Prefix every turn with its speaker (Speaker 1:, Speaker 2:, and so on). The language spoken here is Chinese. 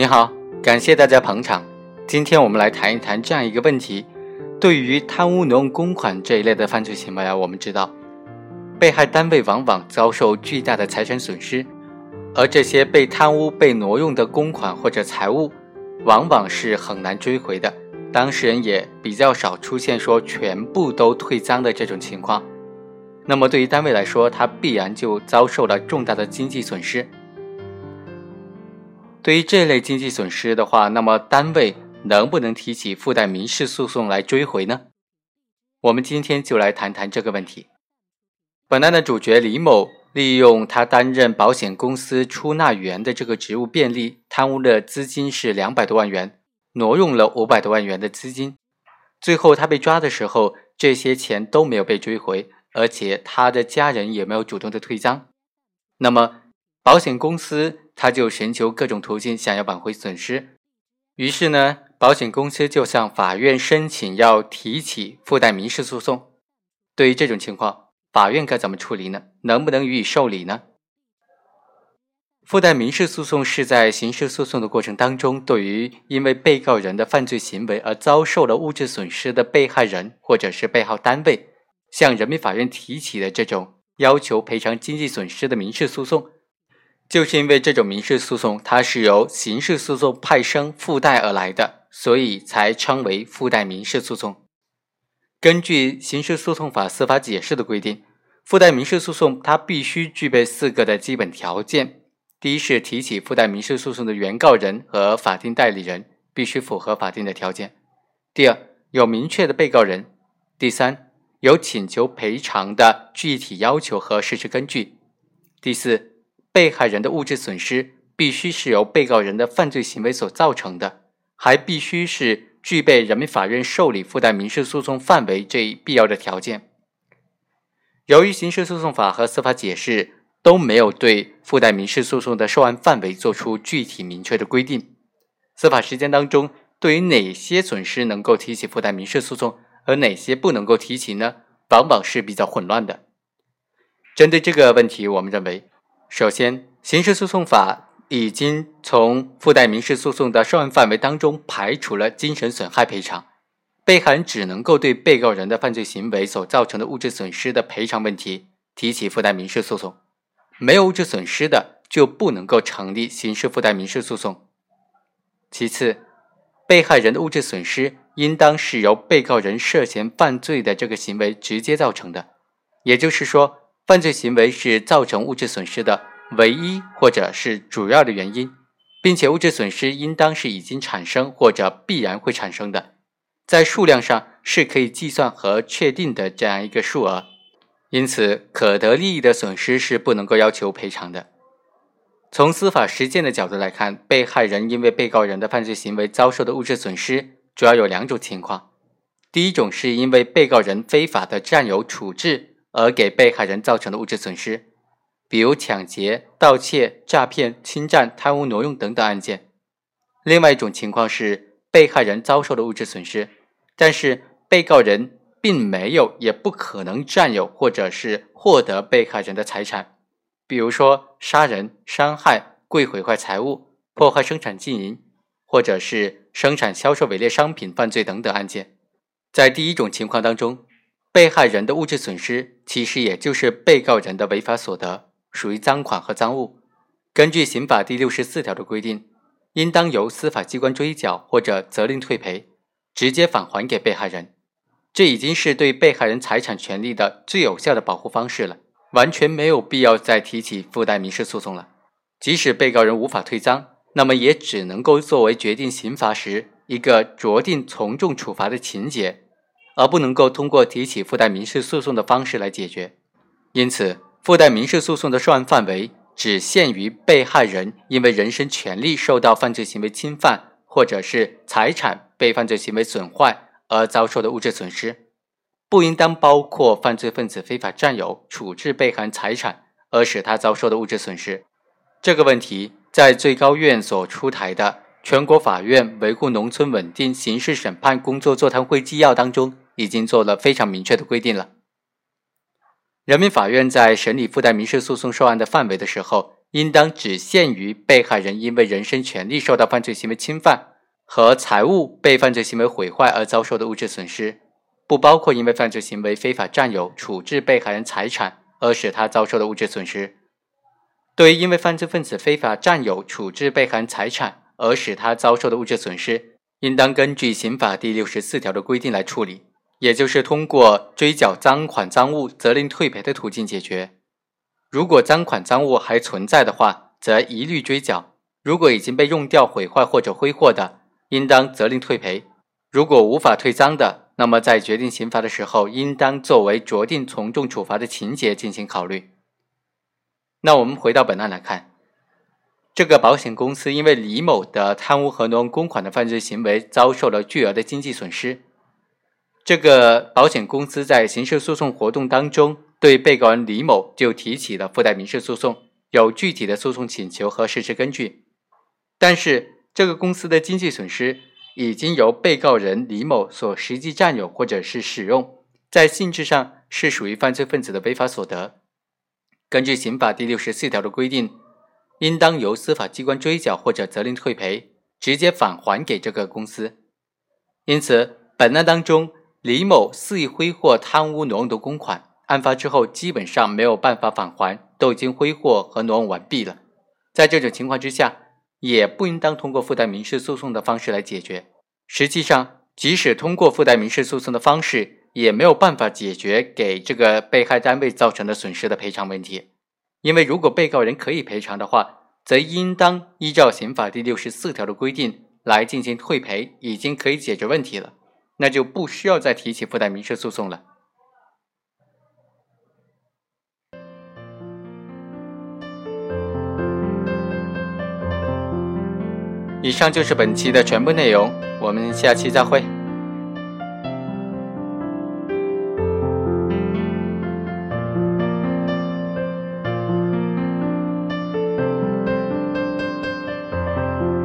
Speaker 1: 你好，感谢大家捧场。今天我们来谈一谈这样一个问题：对于贪污挪用公款这一类的犯罪行为啊，我们知道，被害单位往往遭受巨大的财产损失，而这些被贪污、被挪用的公款或者财物，往往是很难追回的。当事人也比较少出现说全部都退赃的这种情况。那么对于单位来说，它必然就遭受了重大的经济损失。对于这类经济损失的话，那么单位能不能提起附带民事诉讼来追回呢？我们今天就来谈谈这个问题。本案的主角李某利用他担任保险公司出纳员的这个职务便利，贪污的资金是两百多万元，挪用了五百多万元的资金。最后他被抓的时候，这些钱都没有被追回，而且他的家人也没有主动的退赃。那么保险公司？他就寻求各种途径，想要挽回损失。于是呢，保险公司就向法院申请要提起附带民事诉讼。对于这种情况，法院该怎么处理呢？能不能予以受理呢？附带民事诉讼是在刑事诉讼的过程当中，对于因为被告人的犯罪行为而遭受了物质损失的被害人或者是被害单位，向人民法院提起的这种要求赔偿经济损失的民事诉讼。就是因为这种民事诉讼它是由刑事诉讼派生附带而来的，所以才称为附带民事诉讼。根据《刑事诉讼法司法解释》的规定，附带民事诉讼它必须具备四个的基本条件：第一是提起附带民事诉讼的原告人和法定代理人必须符合法定的条件；第二，有明确的被告人；第三，有请求赔偿的具体要求和事实根据；第四。被害人的物质损失必须是由被告人的犯罪行为所造成的，还必须是具备人民法院受理附带民事诉讼范围这一必要的条件。由于刑事诉讼法和司法解释都没有对附带民事诉讼的受案范围作出具体明确的规定，司法实践当中对于哪些损失能够提起附带民事诉讼，而哪些不能够提起呢？往往是比较混乱的。针对这个问题，我们认为。首先，刑事诉讼法已经从附带民事诉讼的受案范围当中排除了精神损害赔偿，被害人只能够对被告人的犯罪行为所造成的物质损失的赔偿问题提起附带民事诉讼，没有物质损失的就不能够成立刑事附带民事诉讼。其次，被害人的物质损失应当是由被告人涉嫌犯罪的这个行为直接造成的，也就是说。犯罪行为是造成物质损失的唯一或者是主要的原因，并且物质损失应当是已经产生或者必然会产生的，在数量上是可以计算和确定的这样一个数额，因此可得利益的损失是不能够要求赔偿的。从司法实践的角度来看，被害人因为被告人的犯罪行为遭受的物质损失主要有两种情况，第一种是因为被告人非法的占有处置。而给被害人造成的物质损失，比如抢劫、盗窃、诈骗、侵占、贪污、挪用等等案件。另外一种情况是被害人遭受的物质损失，但是被告人并没有也不可能占有或者是获得被害人的财产，比如说杀人、伤害、故意毁坏财物、破坏生产经营，或者是生产销售伪劣商品犯罪等等案件。在第一种情况当中。被害人的物质损失其实也就是被告人的违法所得，属于赃款和赃物。根据刑法第六十四条的规定，应当由司法机关追缴或者责令退赔，直接返还给被害人。这已经是对被害人财产权利的最有效的保护方式了，完全没有必要再提起附带民事诉讼了。即使被告人无法退赃，那么也只能够作为决定刑罚时一个酌定从重处罚的情节。而不能够通过提起附带民事诉讼的方式来解决，因此，附带民事诉讼的受案范围只限于被害人因为人身权利受到犯罪行为侵犯，或者是财产被犯罪行为损坏而遭受的物质损失，不应当包括犯罪分子非法占有、处置被害人财产而使他遭受的物质损失。这个问题在最高院所出台的。全国法院维护农村稳定刑事审判工作座谈会纪要当中已经做了非常明确的规定了。人民法院在审理附带民事诉讼受案的范围的时候，应当只限于被害人因为人身权利受到犯罪行为侵犯和财物被犯罪行为毁坏而遭受的物质损失，不包括因为犯罪行为非法占有、处置被害人财产而使他遭受的物质损失。对于因为犯罪分子非法占有、处置被害人财产而使他遭受的物质损失，应当根据刑法第六十四条的规定来处理，也就是通过追缴赃款赃物、责令退赔的途径解决。如果赃款赃物还存在的话，则一律追缴；如果已经被用掉、毁坏或者挥霍的，应当责令退赔。如果无法退赃的，那么在决定刑罚的时候，应当作为酌定从重处罚的情节进行考虑。那我们回到本案来看。这个保险公司因为李某的贪污和挪用公款的犯罪行为，遭受了巨额的经济损失。这个保险公司在刑事诉讼活动当中，对被告人李某就提起了附带民事诉讼，有具体的诉讼请求和事实根据。但是，这个公司的经济损失已经由被告人李某所实际占有或者是使用，在性质上是属于犯罪分子的违法所得。根据刑法第六十四条的规定。应当由司法机关追缴或者责令退赔，直接返还给这个公司。因此，本案当中，李某肆意挥霍、贪污挪用的公款，案发之后基本上没有办法返还，都已经挥霍和挪用完毕了。在这种情况之下，也不应当通过附带民事诉讼的方式来解决。实际上，即使通过附带民事诉讼的方式，也没有办法解决给这个被害单位造成的损失的赔偿问题。因为如果被告人可以赔偿的话，则应当依照刑法第六十四条的规定来进行退赔，已经可以解决问题了，那就不需要再提起附带民事诉讼了。以上就是本期的全部内容，我们下期再会。